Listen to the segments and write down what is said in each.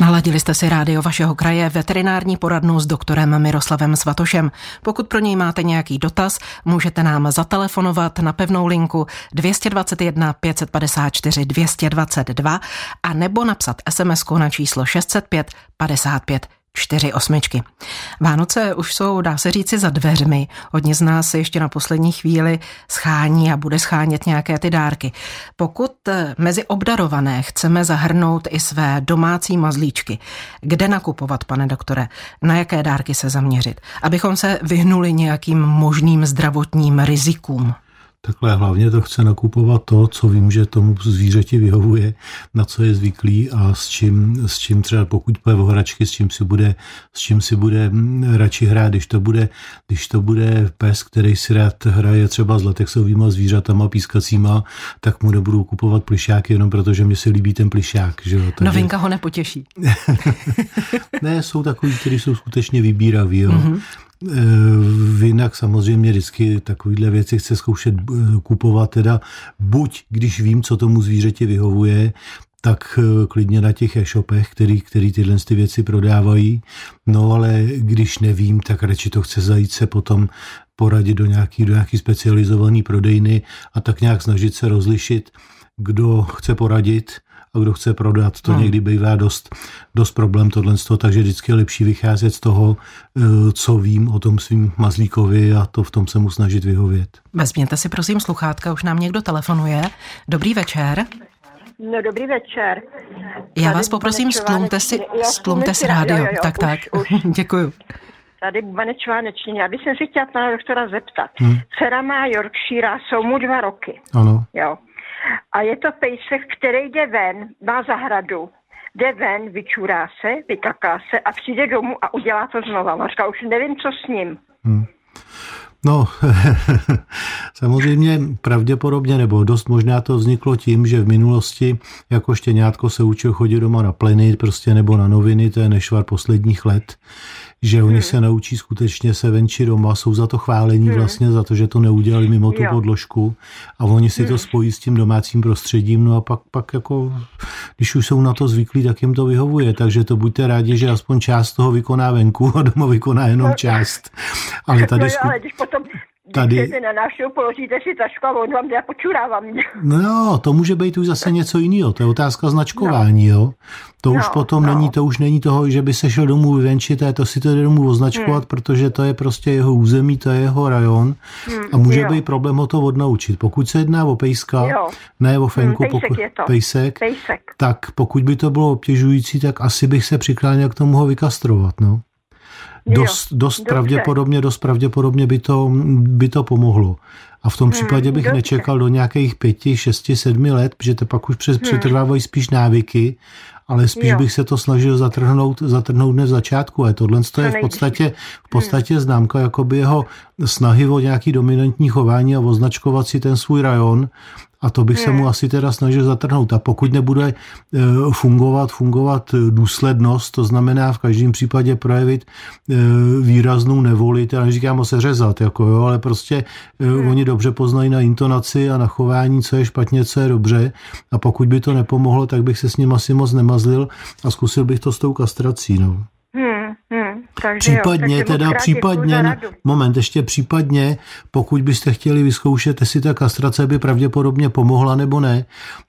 Naladili jste si rádio vašeho kraje veterinární poradnu s doktorem Miroslavem Svatošem. Pokud pro něj máte nějaký dotaz, můžete nám zatelefonovat na pevnou linku 221 554 222 a nebo napsat SMS na číslo 605 55 čtyři osmičky. Vánoce už jsou, dá se říci, za dveřmi. Hodně z nás se ještě na poslední chvíli schání a bude schánět nějaké ty dárky. Pokud eh, mezi obdarované chceme zahrnout i své domácí mazlíčky, kde nakupovat, pane doktore, na jaké dárky se zaměřit, abychom se vyhnuli nějakým možným zdravotním rizikům? Takhle hlavně to chce nakupovat to, co vím, že tomu zvířeti vyhovuje, na co je zvyklý a s čím, s čím třeba pokud půjde v hračky, s čím si bude, s čím si bude mm, radši hrát, když to bude, když to bude pes, který si rád hraje třeba s latexovými zvířatama pískacíma, tak mu nebudu kupovat plišáky jenom protože mi se líbí ten plišák. Že jo? Takže... Novinka ho nepotěší. ne, jsou takový, kteří jsou skutečně vybíraví. Jo? Mm-hmm. Eh, jinak samozřejmě vždycky takovýhle věci chce zkoušet eh, kupovat teda buď, když vím, co tomu zvířeti vyhovuje, tak eh, klidně na těch e-shopech, který, který tyhle ty věci prodávají. No ale když nevím, tak radši to chce zajít se potom poradit do nějaký, do nějaký specializovaný prodejny a tak nějak snažit se rozlišit, kdo chce poradit a kdo chce prodat, to hmm. někdy bývá dost, dost problém tohle, takže vždycky je lepší vycházet z toho, eh, co vím o tom svým mazlíkovi a to v tom se mu snažit vyhovět. Vezměte si prosím sluchátka, už nám někdo telefonuje. Dobrý večer. No dobrý večer. Já Tady vás poprosím, stlumte si, stlumte si rádio. Jo, jo, tak, už, tak. Už. Děkuju. Tady Banec Čvánečný. Já bych se chtěla pana doktora zeptat. Hmm. Dcera má Yorkshire, jsou mu dva roky. Ano. Jo. A je to pejsek, který jde ven, má zahradu, jde ven, vyčurá se, vykaká se a přijde domů a udělá to znova. On říká, už nevím, co s ním. Hmm. No, samozřejmě pravděpodobně, nebo dost možná to vzniklo tím, že v minulosti jako štěňátko se učil chodit doma na pleny, prostě nebo na noviny, to je nešvar posledních let že oni hmm. se naučí skutečně se venčit doma, jsou za to chválení hmm. vlastně, za to, že to neudělali mimo tu jo. podložku a oni si hmm. to spojí s tím domácím prostředím, no a pak, pak jako, když už jsou na to zvyklí, tak jim to vyhovuje, takže to buďte rádi, že aspoň část toho vykoná venku a doma vykoná jenom no. část. Ale tady no jo, ale když potom tady... na návštěvu, položíte si tašku a on vám počurává mě. No jo, to může být už zase něco jiného, to je otázka značkování, no. jo. To no, už potom no. není, to už není toho, že by se šel domů vyvenčit, a to si to jde domů označkovat, hmm. protože to je prostě jeho území, to je jeho rajon hmm, a může jo. být problém ho to odnaučit. Pokud se jedná o pejska, jo. ne o fenku, hmm, pejsek, pokud. Pejsek, pejsek, tak pokud by to bylo obtěžující, tak asi bych se přikláněl k tomu ho vykastrovat, no. Dost, dost pravděpodobně, dost pravděpodobně by to, by to pomohlo. A v tom hmm, případě bych dobře. nečekal do nějakých pěti, šesti, sedmi let, protože to pak už přes, hmm. přetrvávají spíš návyky, ale spíš jo. bych se to snažil zatrhnout, zatrhnout hned v začátku. A tohle to je v podstatě, v podstatě hmm. známka jakoby jeho snahy o nějaký dominantní chování a označkovat si ten svůj rajon a to bych hmm. se mu hmm. asi teda snažil zatrhnout. A pokud nebude e, fungovat, fungovat důslednost, to znamená v každém případě projevit e, výraznou nevoli, teda neříkám o se řezat, jako jo, ale prostě e, hmm. oni dobře poznají na intonaci a na chování, co je špatně, co je dobře. A pokud by to nepomohlo, tak bych se s ním asi moc nemazlil a zkusil bych to s tou kastrací. No. Takže případně, jo, teda případně, moment, ještě případně, pokud byste chtěli vyzkoušet, jestli ta kastrace by pravděpodobně pomohla nebo ne,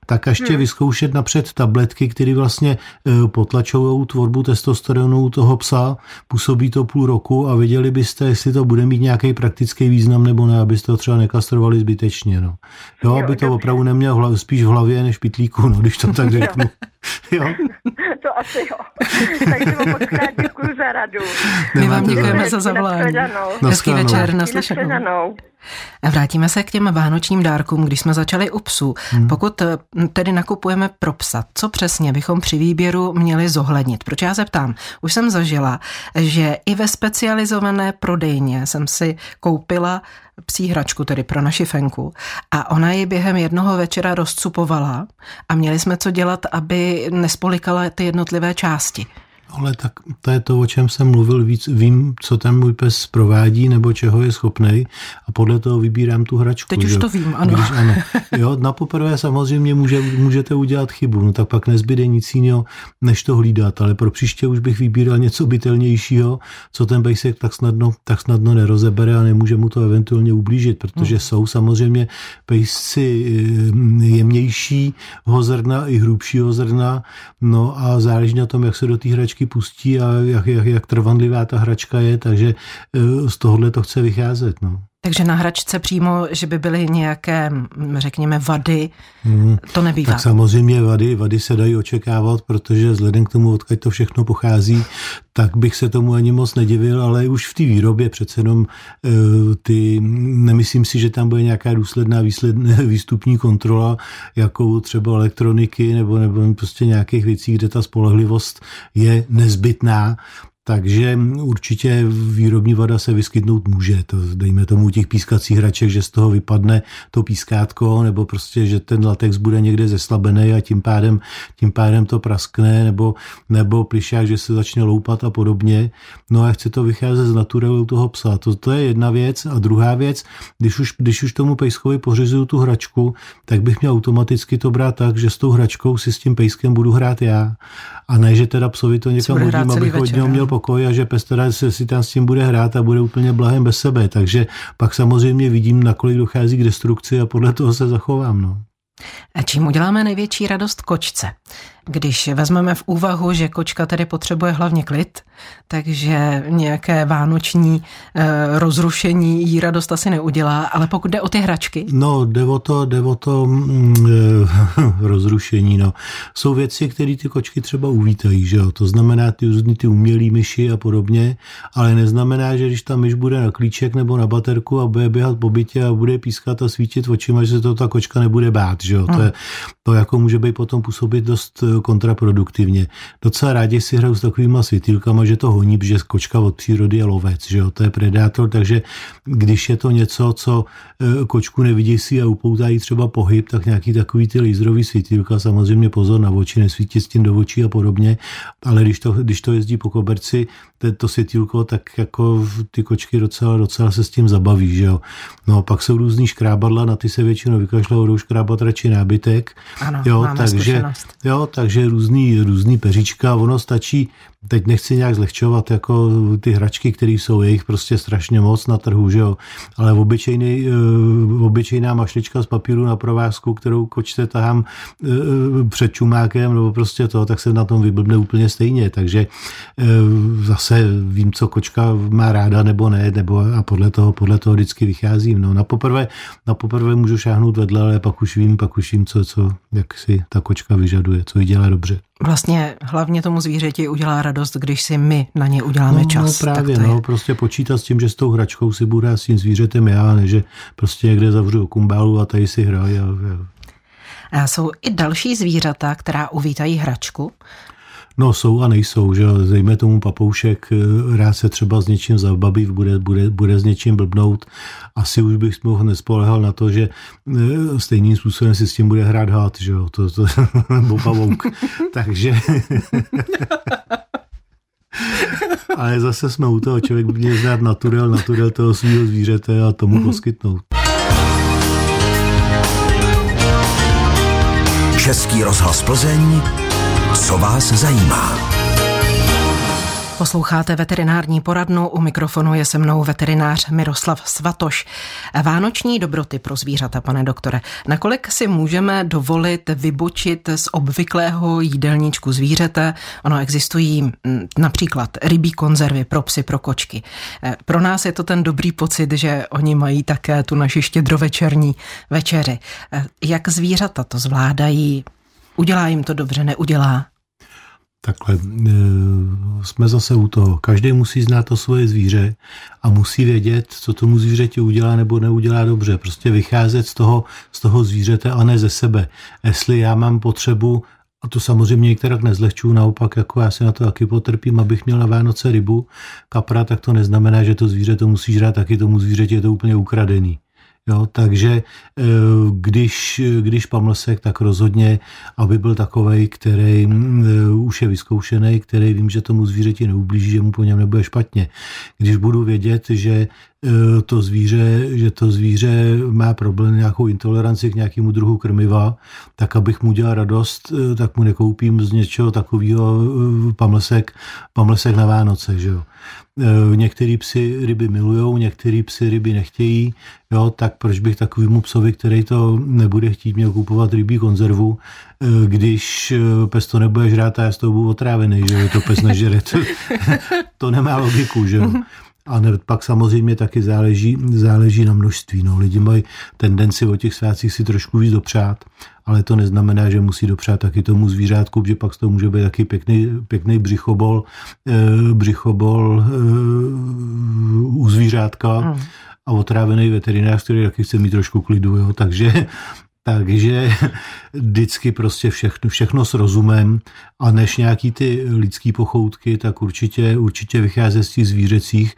tak ještě hmm. vyzkoušet napřed tabletky, které vlastně e, potlačují tvorbu testosteronu toho psa, působí to půl roku a věděli byste, jestli to bude mít nějaký praktický význam nebo ne, abyste to třeba nekastrovali zbytečně. No. Jo, jo aby to dobře. opravdu neměl hlav, spíš v hlavě než pitlíku, no, když to tak řeknu. jo. to asi jo. Takže vám moc děkuji za radu. My vám děkujeme za zavolání. Hezký večer, naslyšenou. Vrátíme se k těm vánočním dárkům, když jsme začali u psů. Hmm. Pokud tedy nakupujeme pro psa, co přesně bychom při výběru měli zohlednit? Proč já se ptám? Už jsem zažila, že i ve specializované prodejně jsem si koupila psí hračku, tedy pro naši fenku, a ona ji během jednoho večera rozcupovala a měli jsme co dělat, aby nespolikala ty jednotlivé části. Ale tak to je to, o čem jsem mluvil víc. Vím, co ten můj pes provádí nebo čeho je schopný a podle toho vybírám tu hračku. Teď už jo. to vím, ano. Když, ano. Jo, na poprvé samozřejmě může, můžete udělat chybu, no tak pak nezbyde nic jiného, než to hlídat, ale pro příště už bych vybíral něco bytelnějšího, co ten pejsek tak snadno, tak snadno nerozebere a nemůže mu to eventuálně ublížit, protože hmm. jsou samozřejmě pejsci eh, jemnější zrna i hrubšího zrna, no a záleží na tom, jak se do té hračky pustí a jak, jak, jak trvanlivá ta hračka je, takže eh, z tohohle to chce vycházet. No. Takže na hračce přímo, že by byly nějaké, řekněme, vady, hmm. to nebývá. Tak samozřejmě vady, vady se dají očekávat, protože vzhledem k tomu, odkud to všechno pochází, tak bych se tomu ani moc nedivil, ale už v té výrobě přece jenom eh, ty, nemyslím si, že tam bude nějaká důsledná výsledná, výstupní kontrola, jakou třeba elektroniky nebo, nebo prostě nějakých věcí, kde ta spolehlivost je nezbytná, takže určitě výrobní vada se vyskytnout může. To, dejme tomu těch pískacích hraček, že z toho vypadne to pískátko, nebo prostě, že ten latex bude někde zeslabený a tím pádem, tím pádem to praskne, nebo, nebo plišák, že se začne loupat a podobně. No a chce to vycházet z naturelu toho psa. To, to je jedna věc. A druhá věc, když už, když už tomu pejskovi pořizuju tu hračku, tak bych měl automaticky to brát tak, že s tou hračkou si s tím pejskem budu hrát já. A ne, že teda psovi to někam hodím, abych od něho měl pokoj a že se si tam s tím bude hrát a bude úplně blahem bez sebe. Takže pak samozřejmě vidím, nakolik dochází k destrukci a podle toho se zachovám. No. A čím uděláme největší radost kočce? Když vezmeme v úvahu, že kočka tedy potřebuje hlavně klid, takže nějaké vánoční e, rozrušení jí radost asi neudělá, ale pokud jde o ty hračky? No, jde o to, jde o to mm, e, rozrušení, no. Jsou věci, které ty kočky třeba uvítají, že jo? To znamená ty různý ty umělý myši a podobně, ale neznamená, že když ta myš bude na klíček nebo na baterku a bude běhat po bytě a bude pískat a svítit očima, že se to ta kočka nebude bát, že jo? To, je, to jako může být potom působit dost kontraproduktivně. Docela rádi si hraju s takovýma světýlkama, že to honí, protože kočka od přírody je lovec, že jo, to je predátor, takže když je to něco, co e, kočku nevyděsí a upoutají třeba pohyb, tak nějaký takový ty laserový světýlka, samozřejmě pozor na oči, nesvítit s tím do očí a podobně, ale když to, když to jezdí po koberci, to světýlko, tak jako ty kočky docela, docela se s tím zabaví, že jo. No pak jsou různý škrábadla, na ty se většinou vykašlou, jdou škrábat radši nábytek. Ano, jo, takže, jo, takže různý, různý peříčka, ono stačí teď nechci nějak zlehčovat jako ty hračky, které jsou jejich prostě strašně moc na trhu, že jo? ale obyčejný, uh, obyčejná mašlička z papíru na provázku, kterou kočte tahám uh, před čumákem nebo prostě to, tak se na tom vyblbne úplně stejně, takže zase vím, co kočka má ráda nebo ne, nebo a podle toho, podle toho vždycky vycházím. No, na poprvé, na poprvé můžu šáhnout vedle, ale pak už vím, pak už vím, co, co, jak si ta kočka vyžaduje, co jí dělá dobře. Vlastně hlavně tomu zvířeti udělá radost, když si my na ně uděláme no, čas. No právě, tak no, prostě počítat s tím, že s tou hračkou si bude s tím zvířetem já, ne že prostě někde zavřu kumbálu a tady si hraje. A, a jsou i další zvířata, která uvítají hračku. No jsou a nejsou, že zejmě tomu papoušek eh, rád se třeba s něčím zabaví, bude, bude, bude s něčím blbnout. Asi už bych mohl nespolehal na to, že eh, stejným způsobem si s tím bude hrát hád, že jo, to, to, nebo pavouk. Takže... Ale zase jsme u toho, člověk by měl znát naturel, naturel toho svého zvířete a tomu poskytnout. Český rozhlas Plzeň co vás zajímá? Posloucháte veterinární poradnu, u mikrofonu je se mnou veterinář Miroslav Svatoš. Vánoční dobroty pro zvířata, pane doktore. Nakolik si můžeme dovolit vybočit z obvyklého jídelníčku zvířete? Ono existují například rybí konzervy pro psy, pro kočky. Eh, pro nás je to ten dobrý pocit, že oni mají také tu naši štědrovečerní večeři. Eh, jak zvířata to zvládají? Udělá jim to dobře, neudělá? Takhle e, jsme zase u toho. Každý musí znát to svoje zvíře a musí vědět, co tomu zvířeti udělá nebo neudělá dobře. Prostě vycházet z toho, z toho zvířete a ne ze sebe. Jestli já mám potřebu a to samozřejmě některak nezlehčuju, naopak jako já si na to taky potrpím, abych měl na Vánoce rybu, kapra, tak to neznamená, že to zvíře to musí žrát, taky tomu zvířeti je to úplně ukradený. Jo, takže eh, když, když pamlsek, tak rozhodně, aby byl takový, který eh, už je vyzkoušený, který vím, že tomu zvířeti neublíží, že mu po něm nebude špatně. Když budu vědět, že eh, to zvíře, že to zvíře má problém, nějakou intoleranci k nějakému druhu krmiva, tak abych mu dělal radost, tak mu nekoupím z něčeho takového pamlsek, pamlsek na Vánoce. Že jo. Eh, některý psy ryby milujou, některý psy ryby nechtějí, jo, tak proč bych takovýmu psovi, který to nebude chtít, měl kupovat rybí konzervu, eh, když eh, pes to nebude žrát a já s tou budu otrávený, že to pes nežere. To, to nemá logiku, že jo. A ne, pak samozřejmě taky záleží, záleží na množství. No. Lidi mají tendenci o těch svácích si trošku víc dopřát, ale to neznamená, že musí dopřát taky tomu zvířátku, že pak z toho může být taky pěkný, pěkný břichobol, e, břichobol e, u zvířátka hmm. a otrávený veterinář, který taky chce mít trošku klidu. Jo. Takže takže vždycky prostě všechno, všechno s rozumem a než nějaký ty lidský pochoutky, tak určitě, určitě vychází z těch zvířecích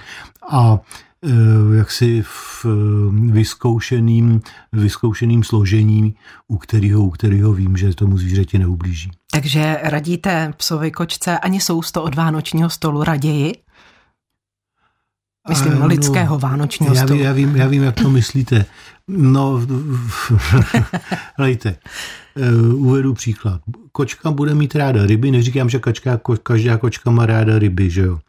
a e, jaksi v vyzkoušeným, vyzkoušeným složením, u kterého, u kterého vím, že tomu zvířeti neublíží. Takže radíte psovi kočce ani sousto od vánočního stolu raději? Myslím, no, lidského vánočního já, stolu. Já vím, já vím, jak to myslíte. No, hlejte, eh, uvedu příklad. Kočka bude mít ráda ryby, neříkám, že kačka, každá kočka má ráda ryby, že jo.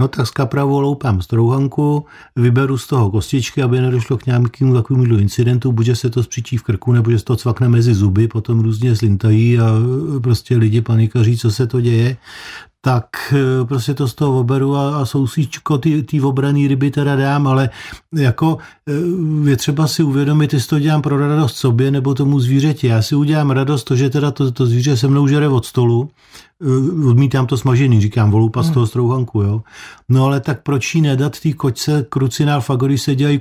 No tak z kapravu loupám strouhanku, vyberu z toho kostičky, aby nedošlo k nějakému takovému incidentu, buď se to spříčí v krku, nebo že se to cvakne mezi zuby, potom různě slintají a prostě lidi panikaří, co se to děje tak eh, prostě to z toho oberu a, a sousíčko ty, obraný ryby teda dám, ale jako eh, je třeba si uvědomit, jestli to dělám pro radost sobě nebo tomu zvířeti. Já si udělám radost to, že teda to, to zvíře se mnou žere od stolu, odmítám to smažený, říkám volupa z hmm. toho strouhanku, jo. No ale tak proč jí nedat té kočce krucinál fagory se dělají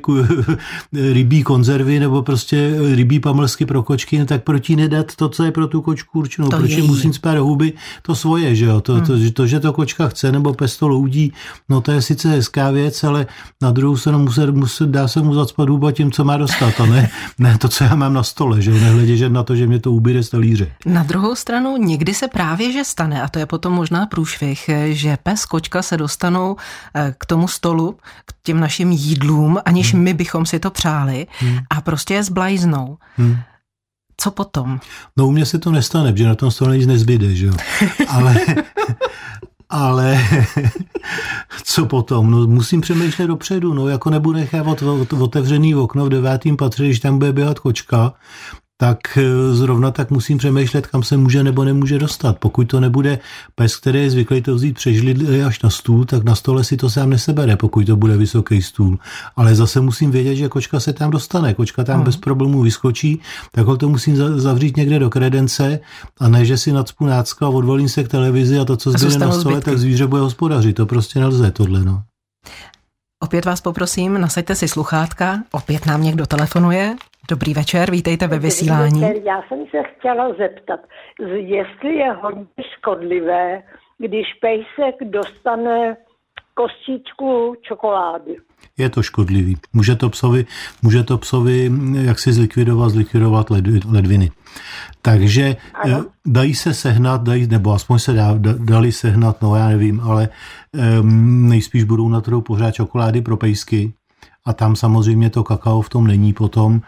rybí konzervy nebo prostě rybí pamlsky pro kočky, no tak proč jí nedat to, co je pro tu kočku určenou, to proč jí musím spát do huby to svoje, že jo. To, hmm. to, to, to, že to kočka chce nebo pes to loudí, no to je sice hezká věc, ale na druhou stranu muset, muset, dá se mu zacpat huba tím, co má dostat a ne, ne to, co já mám na stole, že jo, nehledě na to, že mě to ubyde z talíře. Na druhou stranu někdy se právě, že stane stane, a to je potom možná průšvih, že pes, kočka se dostanou eh, k tomu stolu, k těm našim jídlům, aniž hmm. my bychom si to přáli hmm. a prostě je zblajznou. Hmm. Co potom? No u mě se to nestane, protože na tom stole nic nezbyde, že jo. Ale, ale co potom? No musím přemýšlet dopředu, no jako nebudu nechávat otevřený okno v devátém patře, když tam bude běhat kočka, tak eh, zrovna tak musím přemýšlet, kam se může nebo nemůže dostat. Pokud to nebude pes, který je zvyklý to vzít přežlidli až na stůl, tak na stole si to sám nesebere, pokud to bude vysoký stůl. Ale zase musím vědět, že kočka se tam dostane. Kočka tam hmm. bez problémů vyskočí, tak ho to musím zavřít někde do kredence a ne, že si nadspu nácka odvolím se k televizi a to, co zbyde na stole, zbytky. tak zvíře bude hospodařit. To prostě nelze tohle. No. Opět vás poprosím, nasaďte si sluchátka, opět nám někdo telefonuje. Dobrý večer, vítejte ve vysílání. Večer. Já jsem se chtěla zeptat, jestli je hodně škodlivé, když pejsek dostane kostičku čokolády. Je to škodlivý. Může to psovi, může to psovi jak si zlikvidovat, zlikvidovat ledviny. Takže ano. Eh, dají se sehnat, dají, nebo aspoň se dá, dali sehnat, no já nevím, ale um, nejspíš budou na trhu pořád čokolády pro pejsky, a tam samozřejmě to kakao v tom není potom,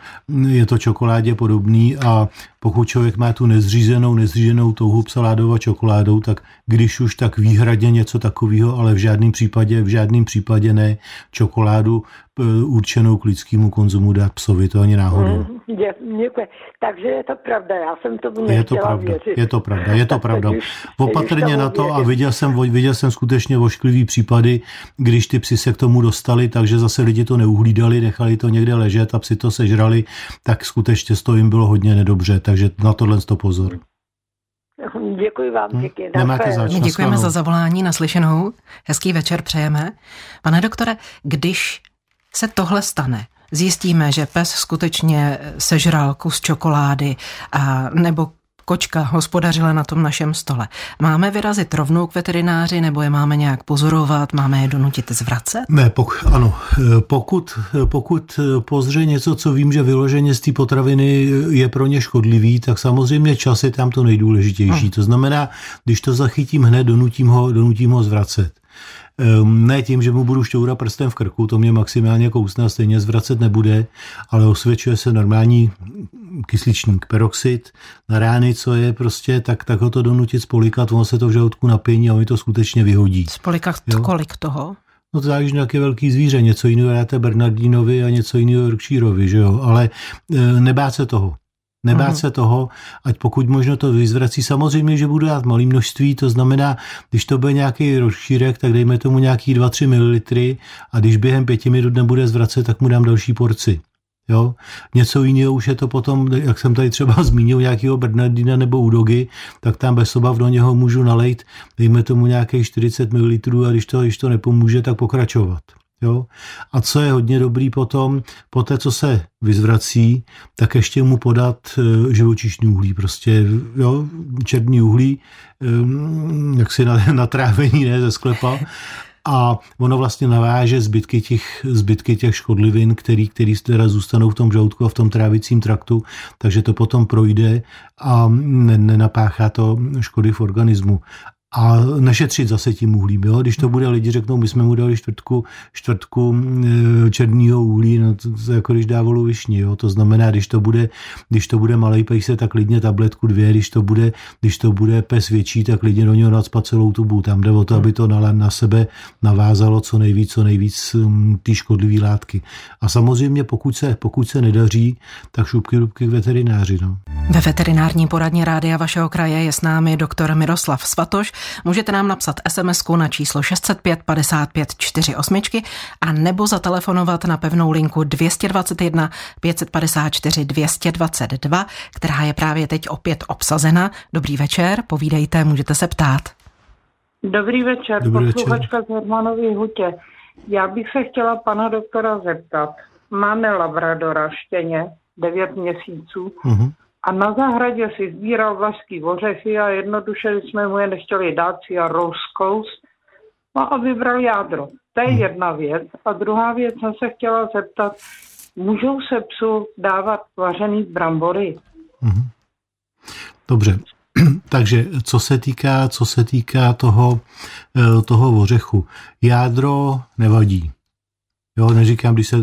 je to čokoládě podobný a pokud člověk má tu nezřízenou, nezřízenou touhu psaládovat čokoládou, tak když už tak výhradně něco takového, ale v žádném případě, v žádném případě ne čokoládu určenou k lidskému konzumu dát psovi, to ani náhodou. Mm, děkuji. Takže je to pravda, já jsem to je to pravda, věřit. Je to pravda, je to pravda. Opatrně na to a viděl jsem, viděl jsem skutečně vošklivý případy, když ty psy se k tomu dostali, takže zase lidi to neuhlídali, nechali to někde ležet a psi to sežrali, tak skutečně to jim bylo hodně nedobře. Tak takže na tohle to pozor. Děkuji vám hm? pěkně. Nemáte zač, děkujeme za zavolání naslyšenou. Hezký večer přejeme. Pane doktore, když se tohle stane, zjistíme, že pes skutečně sežral kus čokolády a nebo kočka hospodařila na tom našem stole. Máme vyrazit rovnou k veterináři nebo je máme nějak pozorovat, máme je donutit zvracet? Ne, pok, ano. Pokud, pokud pozře něco, co vím, že vyloženě z té potraviny je pro ně škodlivý, tak samozřejmě čas je tam to nejdůležitější. Hmm. To znamená, když to zachytím hned, donutím ho, donutím ho zvracet. Ehm, ne tím, že mu budu šťourat prstem v krku, to mě maximálně kousne a stejně zvracet nebude, ale osvědčuje se normální kysličník, peroxid na rány, co je prostě, tak, tak ho to donutit spolikat, ono se to v žaludku napění a oni to skutečně vyhodí. Spolikat jo? kolik toho? No to záleží na nějaké velký zvíře, něco jiného dáte Bernardinovi a něco jiného Yorkshireovi, že jo, ale e, nebát se toho. Nebát mm. se toho, ať pokud možno to vyzvrací. Samozřejmě, že budu dát malý množství, to znamená, když to bude nějaký rozšírek, tak dejme tomu nějaký 2-3 ml a když během pěti minut nebude zvracet, tak mu dám další porci. Jo? Něco jiného už je to potom, jak jsem tady třeba zmínil, nějakého Bernardina nebo Udogy, tak tam bez obav do něho můžu nalejt, dejme tomu nějakých 40 ml a když to, když to nepomůže, tak pokračovat. Jo? A co je hodně dobrý potom, po té, co se vyzvrací, tak ještě mu podat eh, živočišní uhlí, prostě jo, černý uhlí, eh, jak si na, na trávení, ne, ze sklepa, a ono vlastně naváže zbytky těch, zbytky těch škodlivin, který, který teda zůstanou v tom žaludku a v tom trávicím traktu, takže to potom projde a nenapáchá to škody v organismu a nešetřit zase tím uhlím. Jo? Když to bude, lidi řeknou, my jsme mu dali čtvrtku, čtvrtku e, černého uhlí, no to, to, jako když dá volu višní. Jo? To znamená, když to bude, když to bude malý pejse, tak klidně tabletku dvě, když to bude, když to bude pes větší, tak klidně do něho nadspat celou tubu. Tam jde o to, aby to na, na sebe navázalo co nejvíc, co nejvíc um, ty škodlivé látky. A samozřejmě, pokud se, pokud se nedaří, tak šupky rubky k veterináři. No. Ve veterinární poradně rádia vašeho kraje je s námi doktor Miroslav Svatoš, Můžete nám napsat sms na číslo 605 55 48 a nebo zatelefonovat na pevnou linku 221 554 222, která je právě teď opět obsazena. Dobrý večer, povídejte, můžete se ptát. Dobrý večer, Dobrý posluchačka z Hermanový hutě. Já bych se chtěla pana doktora zeptat. Máme labradora štěně, 9 měsíců. Uh-huh a na zahradě si sbíral vlašský ořechy a jednoduše jsme mu je nechtěli dát si a rozkous. No a vybral jádro. To je hmm. jedna věc. A druhá věc jsem se chtěla zeptat, můžou se psu dávat vařený brambory? Hmm. Dobře, takže co se týká, co se týká toho, eh, toho ořechu, jádro nevadí. Jo, neříkám, když se,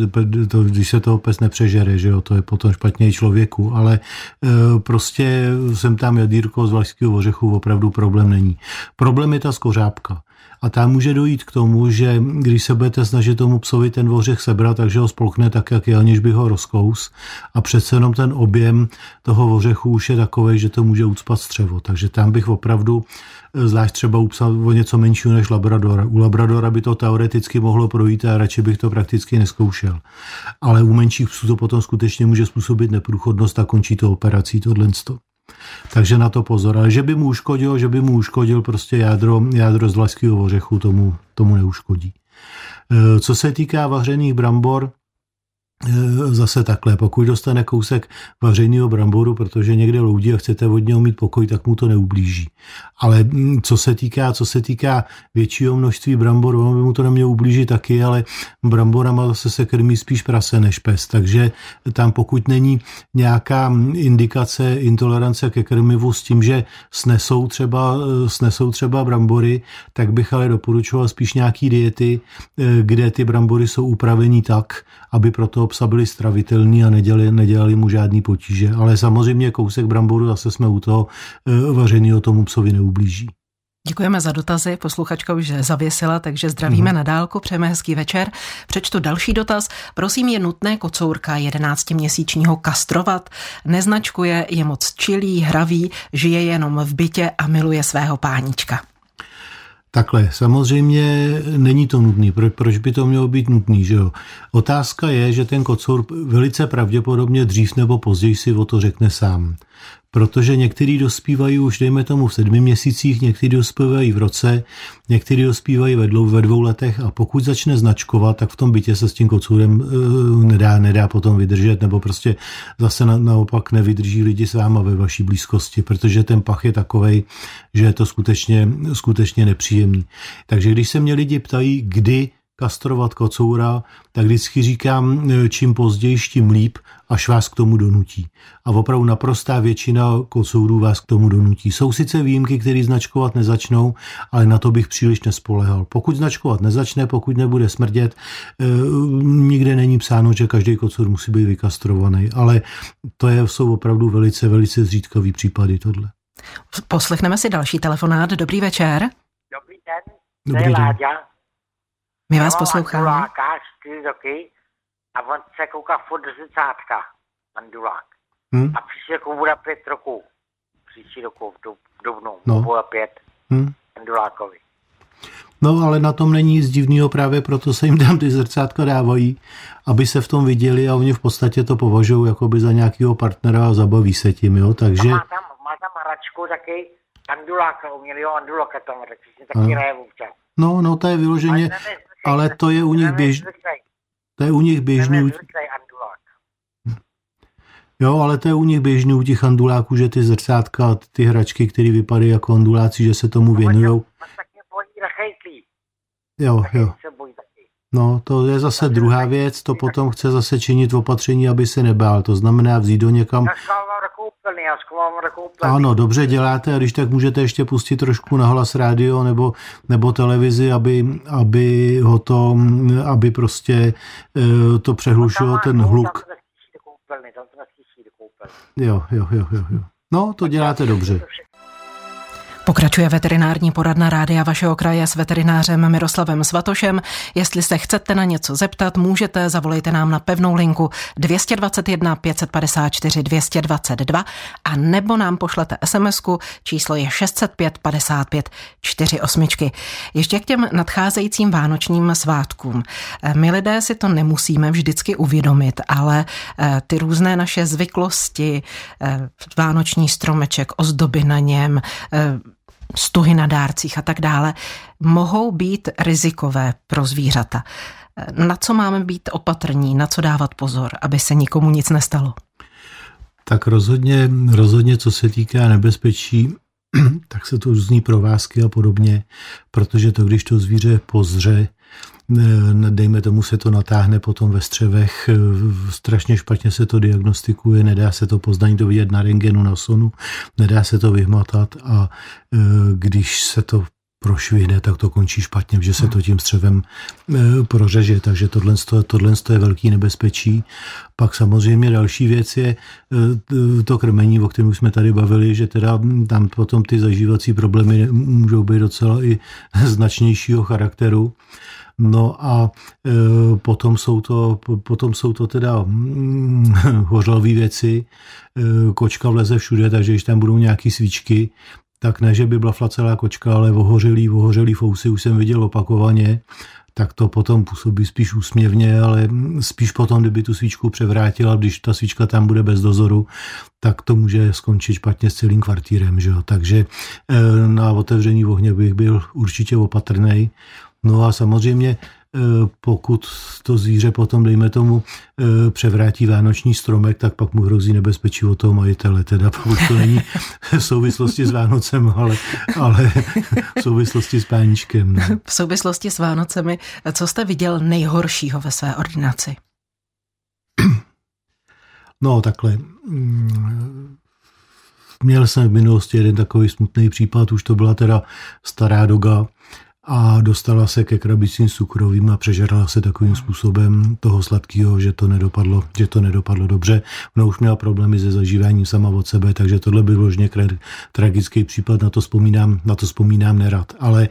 to, když se toho pes nepřežere, že jo, to je potom špatně člověku, ale e, prostě jsem tam jadírko z vlašského ořechu, opravdu problém není. Problém je ta skořápka. A tam může dojít k tomu, že když se budete snažit tomu psovi ten ořech sebrat, takže ho spolkne tak, jak je, aniž by ho rozkous. A přece jenom ten objem toho ořechu už je takový, že to může ucpat střevo. Takže tam bych opravdu, zvlášť třeba upsal o něco menšího než Labradora. U Labradora by to teoreticky mohlo projít a radši bych to prakticky neskoušel. Ale u menších psů to potom skutečně může způsobit neprůchodnost a končí to operací tohle. Takže na to pozor. Ale že by mu uškodil, že by mu uškodil prostě jádro, jádro z vlaského ořechu, tomu, tomu neuškodí. E, co se týká vařených brambor, zase takhle, pokud dostane kousek vařeného bramboru, protože někde loudí a chcete od něho mít pokoj, tak mu to neublíží. Ale mm, co se týká, co se týká většího množství brambor, ono by mu to nemělo ublížit taky, ale bramborama zase se krmí spíš prase než pes, takže tam pokud není nějaká indikace intolerance ke krmivu s tím, že snesou třeba, eh, snesou třeba brambory, tak bych ale doporučoval spíš nějaký diety, eh, kde ty brambory jsou upravení tak, aby pro psa byli stravitelní a nedělali, nedělali mu žádný potíže. Ale samozřejmě kousek bramboru zase jsme u toho e, vařeného tomu psovi neublíží. Děkujeme za dotazy, posluchačka už zavěsila, takže zdravíme mm. na dálku, přejeme hezký večer. Přečtu další dotaz. Prosím, je nutné kocourka 11-měsíčního kastrovat? Neznačkuje, je moc čilý, hravý, žije jenom v bytě a miluje svého pánička. Takhle, samozřejmě není to nutný. Proč by to mělo být nutný, že jo? Otázka je, že ten kocour velice pravděpodobně dřív nebo později si o to řekne sám. Protože někteří dospívají už, dejme tomu, v sedmi měsících, někteří dospívají v roce, někteří dospívají ve dvou, ve dvou letech a pokud začne značkovat, tak v tom bytě se s tím kocourem uh, nedá, nedá potom vydržet, nebo prostě zase na, naopak nevydrží lidi s váma ve vaší blízkosti, protože ten pach je takovej, že je to skutečně, skutečně nepříjemný. Takže když se mě lidi ptají, kdy kastrovat kocoura, tak vždycky říkám, e, čím později, tím líp, až vás k tomu donutí. A opravdu naprostá většina kocourů vás k tomu donutí. Jsou sice výjimky, které značkovat nezačnou, ale na to bych příliš nespolehal. Pokud značkovat nezačne, pokud nebude smrdět, e, nikde není psáno, že každý kocour musí být vykastrovaný, ale to je, jsou opravdu velice, velice zřídkavý případy tohle. Poslechneme si další telefonát. Dobrý večer. Dobrý den. Dobrý den. My vás posloucháme. Manduláka čtyři roky a on se kouká furt do zrcátka, mandulák. Hmm? A příští roku bude pět roku. Příští roku v, dub, v Dubnu no. bude pět hmm? mandulákovi. No, ale na tom není nic divného, právě proto se jim tam ty zrcátka dávají, aby se v tom viděli a oni v podstatě to považují jakoby za nějakého partnera a zabaví se tím, jo, takže... má tam, má tam hračku taky, anduláka, umělého anduláka tam, si taky hraje občas. No, no to je vyloženě, ale to je u nich běžný. To je u nich běžný. Jo, ale to je u nich běžný u těch anduláků, že ty zrcátka, ty hračky, které vypadají jako anduláci, že se tomu věnují. Jo, jo. No, to je zase druhá věc, to potom chce zase činit opatření, aby se nebál. To znamená vzít do někam... Ano, dobře děláte a když tak můžete ještě pustit trošku na hlas rádio nebo, nebo televizi, aby, aby ho to, aby prostě eh, to přehlušilo ten hluk. Jo, jo, jo, jo, jo. No, to děláte dobře. Pokračuje veterinární poradna rádia vašeho kraje s veterinářem Miroslavem Svatošem. Jestli se chcete na něco zeptat, můžete, zavolejte nám na pevnou linku 221 554 222 a nebo nám pošlete SMSku, číslo je 605 55 48. Ještě k těm nadcházejícím vánočním svátkům. My lidé si to nemusíme vždycky uvědomit, ale eh, ty různé naše zvyklosti, eh, vánoční stromeček, ozdoby na něm, eh, stuhy na dárcích a tak dále, mohou být rizikové pro zvířata. Na co máme být opatrní, na co dávat pozor, aby se nikomu nic nestalo? Tak rozhodně, rozhodně co se týká nebezpečí, tak se to různí provázky a podobně, protože to, když to zvíře pozře, dejme tomu se to natáhne potom ve střevech, strašně špatně se to diagnostikuje, nedá se to poznání to vidět na rengenu, na sonu, nedá se to vyhmatat a e, když se to prošvihne, tak to končí špatně, že se to tím střevem e, prořeže, takže tohle, tohle je velký nebezpečí. Pak samozřejmě další věc je e, to krmení, o kterém jsme tady bavili, že teda tam potom ty zažívací problémy můžou být docela i značnějšího charakteru. No a e, potom, jsou to, potom jsou to teda hm, hořlavé věci. E, kočka vleze všude, takže když tam budou nějaké svíčky, tak ne, že by byla celá kočka, ale ohořelý, ohořelý fousy už jsem viděl opakovaně, tak to potom působí spíš úsměvně, ale spíš potom, kdyby tu svíčku převrátila, když ta svíčka tam bude bez dozoru, tak to může skončit špatně s celým kvartírem. Že jo? Takže e, na otevření ohně bych byl určitě opatrný. No a samozřejmě e, pokud to zvíře potom, dejme tomu, e, převrátí vánoční stromek, tak pak mu hrozí nebezpečí od toho majitele. Teda pokud to není v souvislosti s Vánocem, ale, ale v souvislosti s páníčkem. Ne? V souvislosti s Vánocemi, co jste viděl nejhoršího ve své ordinaci? No, takhle. Měl jsem v minulosti jeden takový smutný případ, už to byla teda stará doga, a dostala se ke krabicím cukrovým a přežrala se takovým způsobem toho sladkého, že to nedopadlo, že to nedopadlo dobře. Ona už měla problémy se zažíváním sama od sebe, takže tohle byl vložně tragický případ, na to vzpomínám, na to vzpomínám nerad. Ale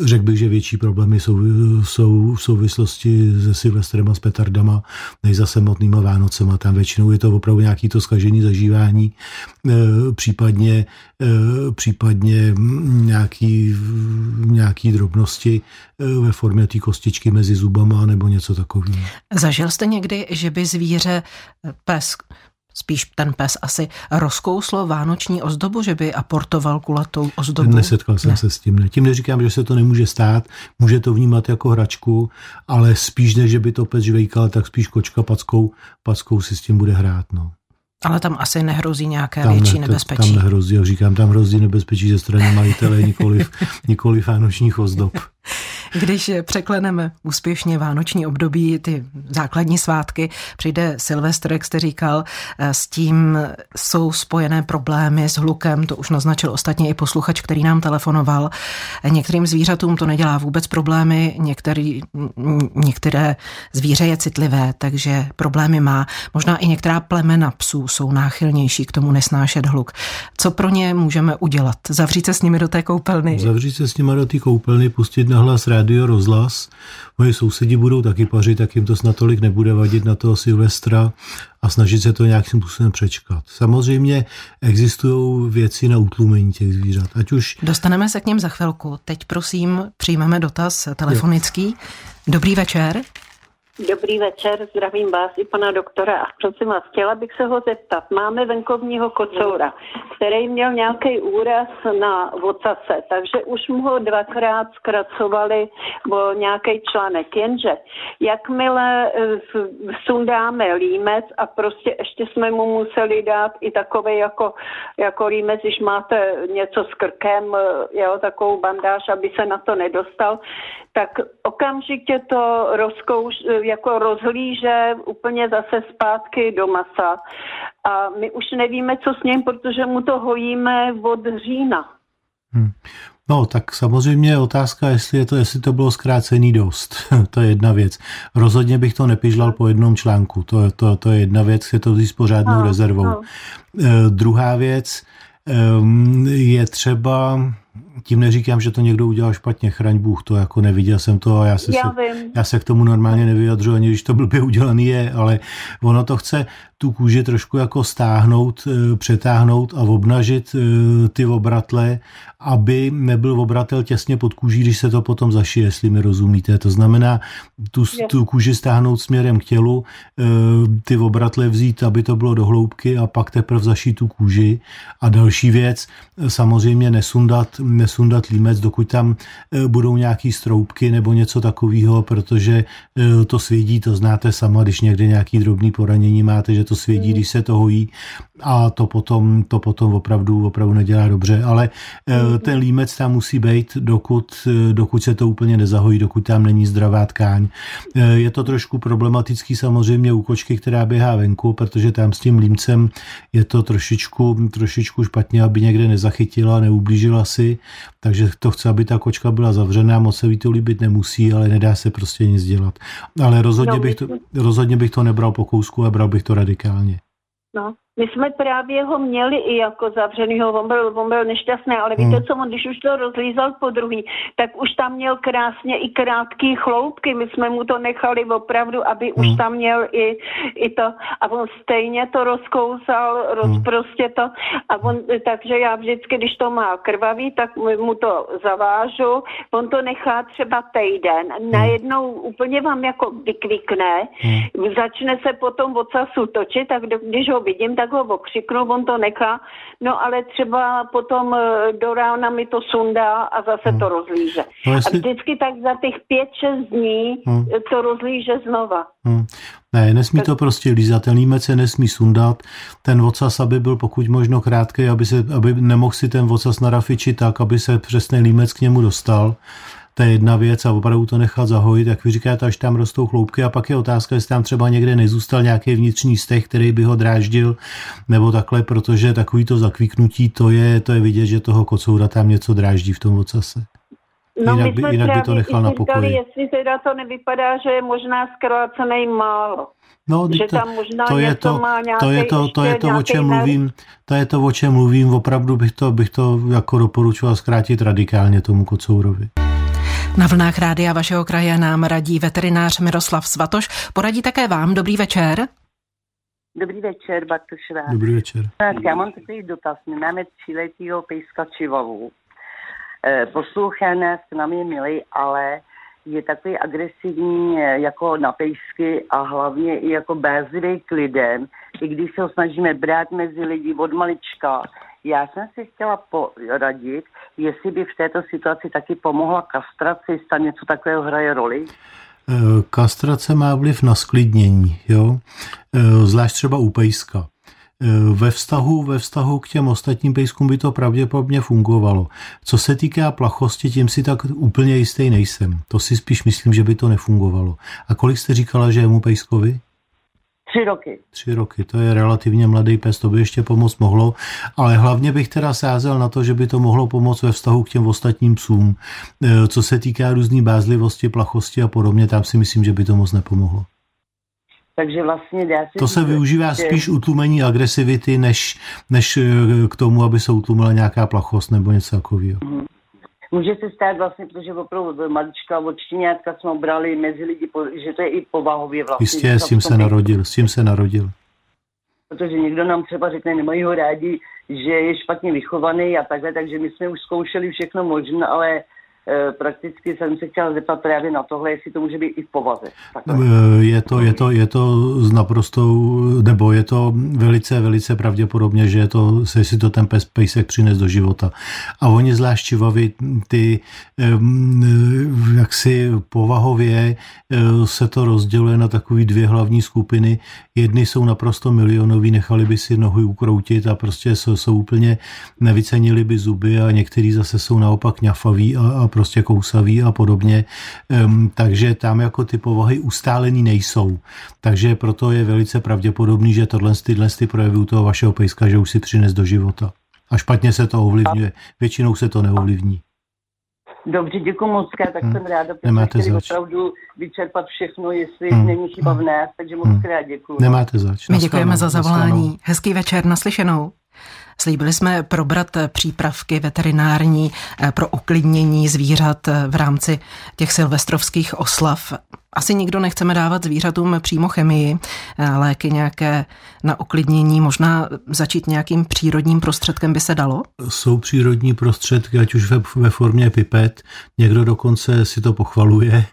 řekl bych, že větší problémy jsou, jsou v souvislosti se Silvestrem a s petardama, než za samotnýma Vánocema. Tam většinou je to opravdu nějaký to skažení zažívání, e, případně, e, případně nějaký, nějaký drobnosti eh, ve formě té kostičky mezi zubama nebo něco takového. Zažil jste někdy, že by zvíře, eh, pes, Spíš ten pes asi rozkouslo vánoční ozdobu, že by aportoval kulatou ozdobu. Nesetkal jsem ne. se s tím. Ne. Tím neříkám, že se to nemůže stát, může to vnímat jako hračku, ale spíš než, že by to pes žvejkal, tak spíš kočka packou, packou si s tím bude hrát. No. Ale tam asi nehrozí nějaké tam větší ne, nebezpečí. Tam nehrozí, jak říkám, tam hrozí nebezpečí ze strany majitele, nikoli, nikoli vánočních ozdob. Když překleneme úspěšně vánoční období, ty základní svátky, přijde Silvestr, jak jste říkal, eh, s tím jsou spojené problémy s hlukem, to už naznačil ostatně i posluchač, který nám telefonoval. Některým zvířatům to nedělá vůbec problémy, některý, některé zvíře je citlivé, takže problémy má. Možná i některá plemena psů jsou náchylnější k tomu nesnášet hluk. Co pro ně můžeme udělat? Zavřít se s nimi do té koupelny? Zavřít se s nimi do té koupelny, pustit na hlas rádio rozhlas. Moje sousedi budou taky pařit, tak jim to snad tolik nebude vadit na toho Silvestra a snažit se to nějakým způsobem přečkat. Samozřejmě existují věci na utlumení těch zvířat. Ať už... Dostaneme se k něm za chvilku. Teď prosím přijmeme dotaz telefonický. Dobrý večer. Dobrý večer, zdravím vás i pana doktora. A prosím vás, chtěla bych se ho zeptat. Máme venkovního kocoura, který měl nějaký úraz na vocase, takže už mu ho dvakrát zkracovali o nějaký článek. Jenže jakmile eh, sundáme límec a prostě ještě jsme mu museli dát i takový jako, jako límec, když máte něco s krkem, eh, jo, takovou bandáž, aby se na to nedostal, tak okamžitě to rozkouš, jako rozhlíže úplně zase zpátky do masa. A my už nevíme, co s ním, protože mu to hojíme od října. Hmm. No, tak samozřejmě otázka, jestli, je to, jestli to bylo zkrácený dost. to je jedna věc. Rozhodně bych to nepižlal po jednom článku. To, to, to je jedna věc, je to s pořádnou no, rezervou. No. E, druhá věc e, je třeba tím neříkám, že to někdo udělal špatně, chraň Bůh, to jako neviděl jsem to a já se, já, se, já se k tomu normálně nevyjadřu, ani když to blbě udělaný je, ale ono to chce tu kůži trošku jako stáhnout, eh, přetáhnout a obnažit eh, ty obratle, aby nebyl obratel těsně pod kůží, když se to potom zašije, jestli mi rozumíte. To znamená tu, tu kůži stáhnout směrem k tělu, eh, ty obratle vzít, aby to bylo do hloubky a pak teprve zašít tu kůži. A další věc, samozřejmě nesundat, nesundat límec, dokud tam budou nějaký stroupky nebo něco takového, protože to svědí, to znáte sama, když někde nějaký drobný poranění máte, že to svědí, když se to hojí. A to potom, to potom opravdu, opravdu nedělá dobře, ale eh, ten límec tam musí být, dokud, dokud se to úplně nezahojí, dokud tam není zdravá tkáň. Je to trošku problematický samozřejmě u kočky, která běhá venku, protože tam s tím límcem je to trošičku, trošičku špatně, aby někde nezachytila, neublížila si, takže to chce, aby ta kočka byla zavřená, moc se ví to líbit nemusí, ale nedá se prostě nic dělat. Ale rozhodně, no, bych, to, rozhodně bych to nebral po kousku a bral bych to radikálně. No, my jsme právě ho měli i jako zavřenýho, on byl, on byl nešťastný, ale víte hmm. co, on když už to rozlízal po druhý, tak už tam měl krásně i krátký chloupky, my jsme mu to nechali opravdu, aby hmm. už tam měl i, i to, a on stejně to rozkousal, rozprostě hmm. to, a on, takže já vždycky, když to má krvavý, tak mu to zavážu, on to nechá třeba týden, hmm. najednou úplně vám jako vykvikne, hmm. začne se potom ocasu točit, tak když ho vidím, tak tak ho okřiknu, on to nechá, no ale třeba potom eh, do rána mi to sundá a zase hmm. to rozlíže. No jestli... A vždycky tak za těch pět, šest dní hmm. to rozlíže znova. Hmm. Ne, nesmí to prostě lízat, ten límec se nesmí sundat, ten vocas, aby byl pokud možno krátký, aby, se, aby nemohl si ten vocas narafičit tak, aby se přesný límec k němu dostal to je jedna věc a opravdu to nechat zahojit, jak vy říkáte, až tam rostou chloupky a pak je otázka, jestli tam třeba někde nezůstal nějaký vnitřní stech, který by ho dráždil nebo takhle, protože takový to zakvíknutí, to je, to je vidět, že toho kocoura tam něco dráždí v tom ocase. No, jinak, by, jinak by to nechal na pokoji. jestli teda to nevypadá, že je možná zkrácený málo. No, že to, tam možná to je to, má to je to, to je to, o čem mluvím, to je to, o čem mluvím, opravdu bych to, bych to jako doporučoval zkrátit radikálně tomu kocourovi. Na vlnách rádia vašeho kraje nám radí veterinář Miroslav Svatoš. Poradí také vám. Dobrý večer. Dobrý večer, Bartošová. Dobrý večer. Tak, já mám takový dotaz. My máme tříletýho pejska Čivavu. E, poslouchá nás, nám je milý, ale je takový agresivní eh, jako na pejsky a hlavně i jako bézlivý k lidem, i když se ho snažíme brát mezi lidi od malička. Já jsem si chtěla poradit, jestli by v této situaci taky pomohla kastrace, tam něco takového hraje roli. Eh, kastrace má vliv na sklidnění, jo? Eh, zvlášť třeba u pejska. Eh, ve vztahu, ve vztahu k těm ostatním pejskům by to pravděpodobně fungovalo. Co se týká plachosti, tím si tak úplně jistý nejsem. To si spíš myslím, že by to nefungovalo. A kolik jste říkala, že je mu pejskovi? Tři roky. Tři roky, to je relativně mladý pes, to by ještě pomoct mohlo, ale hlavně bych teda sázel na to, že by to mohlo pomoct ve vztahu k těm ostatním psům. Eh, co se týká různý bázlivosti, plachosti a podobně, tam si myslím, že by to moc nepomohlo. Takže vlastně dá se To se využívá že... spíš utlumení agresivity, než, než eh, k tomu, aby se utlumila nějaká plachost nebo něco takového. Mm-hmm. Může se stát vlastně, protože opravdu malička od štěňátka jsme brali mezi lidi, že to je i povahově vlastně. Jistě, s tím se narodil, s tím se narodil. Protože někdo nám třeba řekne, nemají ho rádi, že je špatně vychovaný a takhle, takže my jsme už zkoušeli všechno možné, ale prakticky jsem se chtěla zeptat právě na tohle, jestli to může být i v povaze. Eh, je to, je to, je to z naprostou, nebo je to velice, velice pravděpodobně, že je to, se si to ten pes, pejsek přines do života. A oni zvlášť čivavi, ty jaksi povahově eh, se to rozděluje na takové dvě hlavní skupiny. Jedny jsou naprosto milionoví, nechali by si nohy ukroutit a prostě jsou, jsou úplně nevycenili by zuby a někteří zase jsou naopak ňafaví a, a prostě kousaví a podobně. Takže tam jako ty povahy ustálený nejsou. Takže proto je velice pravděpodobný, že tohle tyhle ty projevy u toho vašeho pejska, že už si přines do života. A špatně se to ovlivňuje. Většinou se to neovlivní. Dobře, děkuji moc, tak hmm. jsem ráda, protože Nemáte chtěli zač. opravdu vyčerpat všechno, jestli hmm. není chyba v nás, takže moc hmm. krát děkuji. Nemáte zač. My děkujeme za zavolání. Hezký večer, naslyšenou. Slíbili jsme probrat přípravky veterinární eh, pro uklidnění zvířat eh, v rámci těch silvestrovských oslav. Asi nikdo nechceme dávat zvířatům přímo chemii, eh, léky nějaké na uklidnění, možná začít nějakým přírodním prostředkem by se dalo? Jsou přírodní prostředky, ať už ve, ve formě pipet, někdo dokonce si to pochvaluje,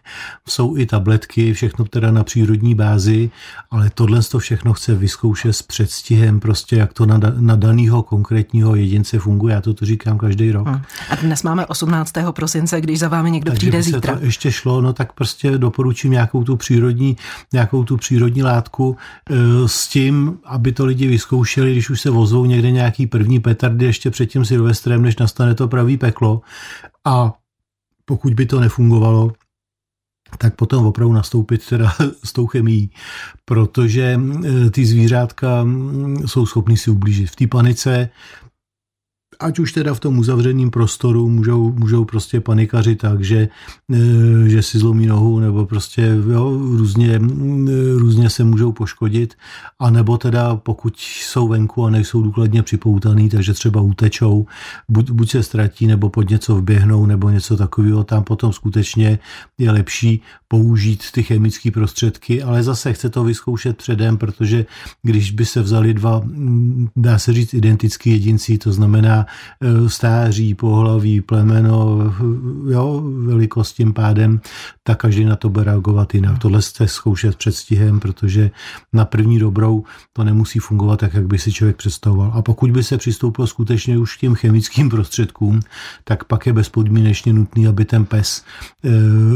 jsou i tabletky, všechno teda na přírodní bázi, ale tohle to všechno chce vyzkoušet s předstihem, prostě jak to na, na danýho konkrétního jedince funguje, já to tu říkám každý rok. Hmm. A dnes máme 18. prosince, když za vámi někdo Takže přijde zítra. to ještě šlo, no tak prostě doporučím nějakou tu přírodní, nějakou tu přírodní látku e, s tím, aby to lidi vyzkoušeli, když už se vozou někde nějaký první petardy ještě před tím Silvestrem, než nastane to pravý peklo. A pokud by to nefungovalo, tak potom opravdu nastoupit teda s tou chemií, protože e, ty zvířátka jsou schopny si ublížit. V té panice ať už teda v tom uzavřeném prostoru můžou, můžou prostě panikaři tak, že, e, že si zlomí nohu nebo prostě jo, různě, různě se můžou poškodit. A nebo teda pokud jsou venku a nejsou důkladně připoutaný, takže třeba utečou, buď, buď se ztratí nebo pod něco vběhnou nebo něco takového, tam potom skutečně je lepší použít ty chemické prostředky, ale zase chce to vyzkoušet předem, protože když by se vzali dva, dá se říct, identický jedinci, to znamená stáří, pohlaví, plemeno, jo, velikost tím pádem, tak každý na to bude reagovat jinak. Tohle jste zkoušet předstihem, protože na první dobrou to nemusí fungovat tak, jak by si člověk představoval. A pokud by se přistoupilo skutečně už k těm chemickým prostředkům, tak pak je bezpodmínečně nutný, aby ten pes eh,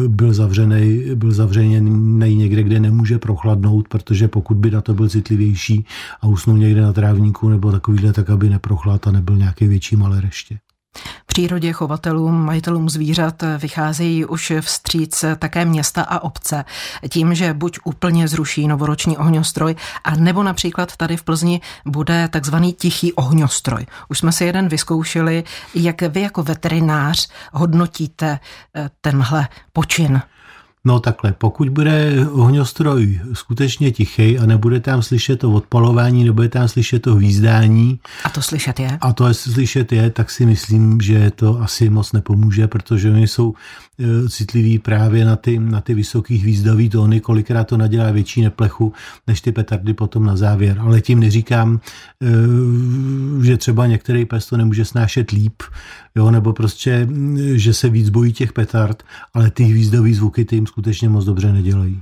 byl zavřený, byl zavřený někde, kde nemůže prochladnout, protože pokud by na to byl citlivější a usnul někde na trávníku nebo takovýhle, tak aby neprochlad a nebyl nějaký větší malé reště. V přírodě chovatelům, majitelům zvířat vycházejí už vstříc také města a obce tím, že buď úplně zruší novoroční ohňostroj, a nebo například tady v Plzni bude takzvaný tichý ohňostroj. Už jsme si jeden vyzkoušeli, jak vy jako veterinář hodnotíte eh, tenhle počin. No takhle, pokud bude ohňostroj skutečně tichý a nebude tam slyšet to odpalování, nebude tam slyšet to hvízdání. A to slyšet je? A to slyšet je, tak si myslím, že to asi moc nepomůže, protože oni jsou e, citliví právě na ty, na ty vysoký hvízdavý tóny, kolikrát to nadělá větší neplechu než ty petardy potom na závěr. Ale tím neříkám, e, že třeba některý pes to nemůže snášet líp, jo, nebo prostě, že se víc bojí těch petard, ale ty hvízdový zvuky ty jim skutečně moc dobře nedělají.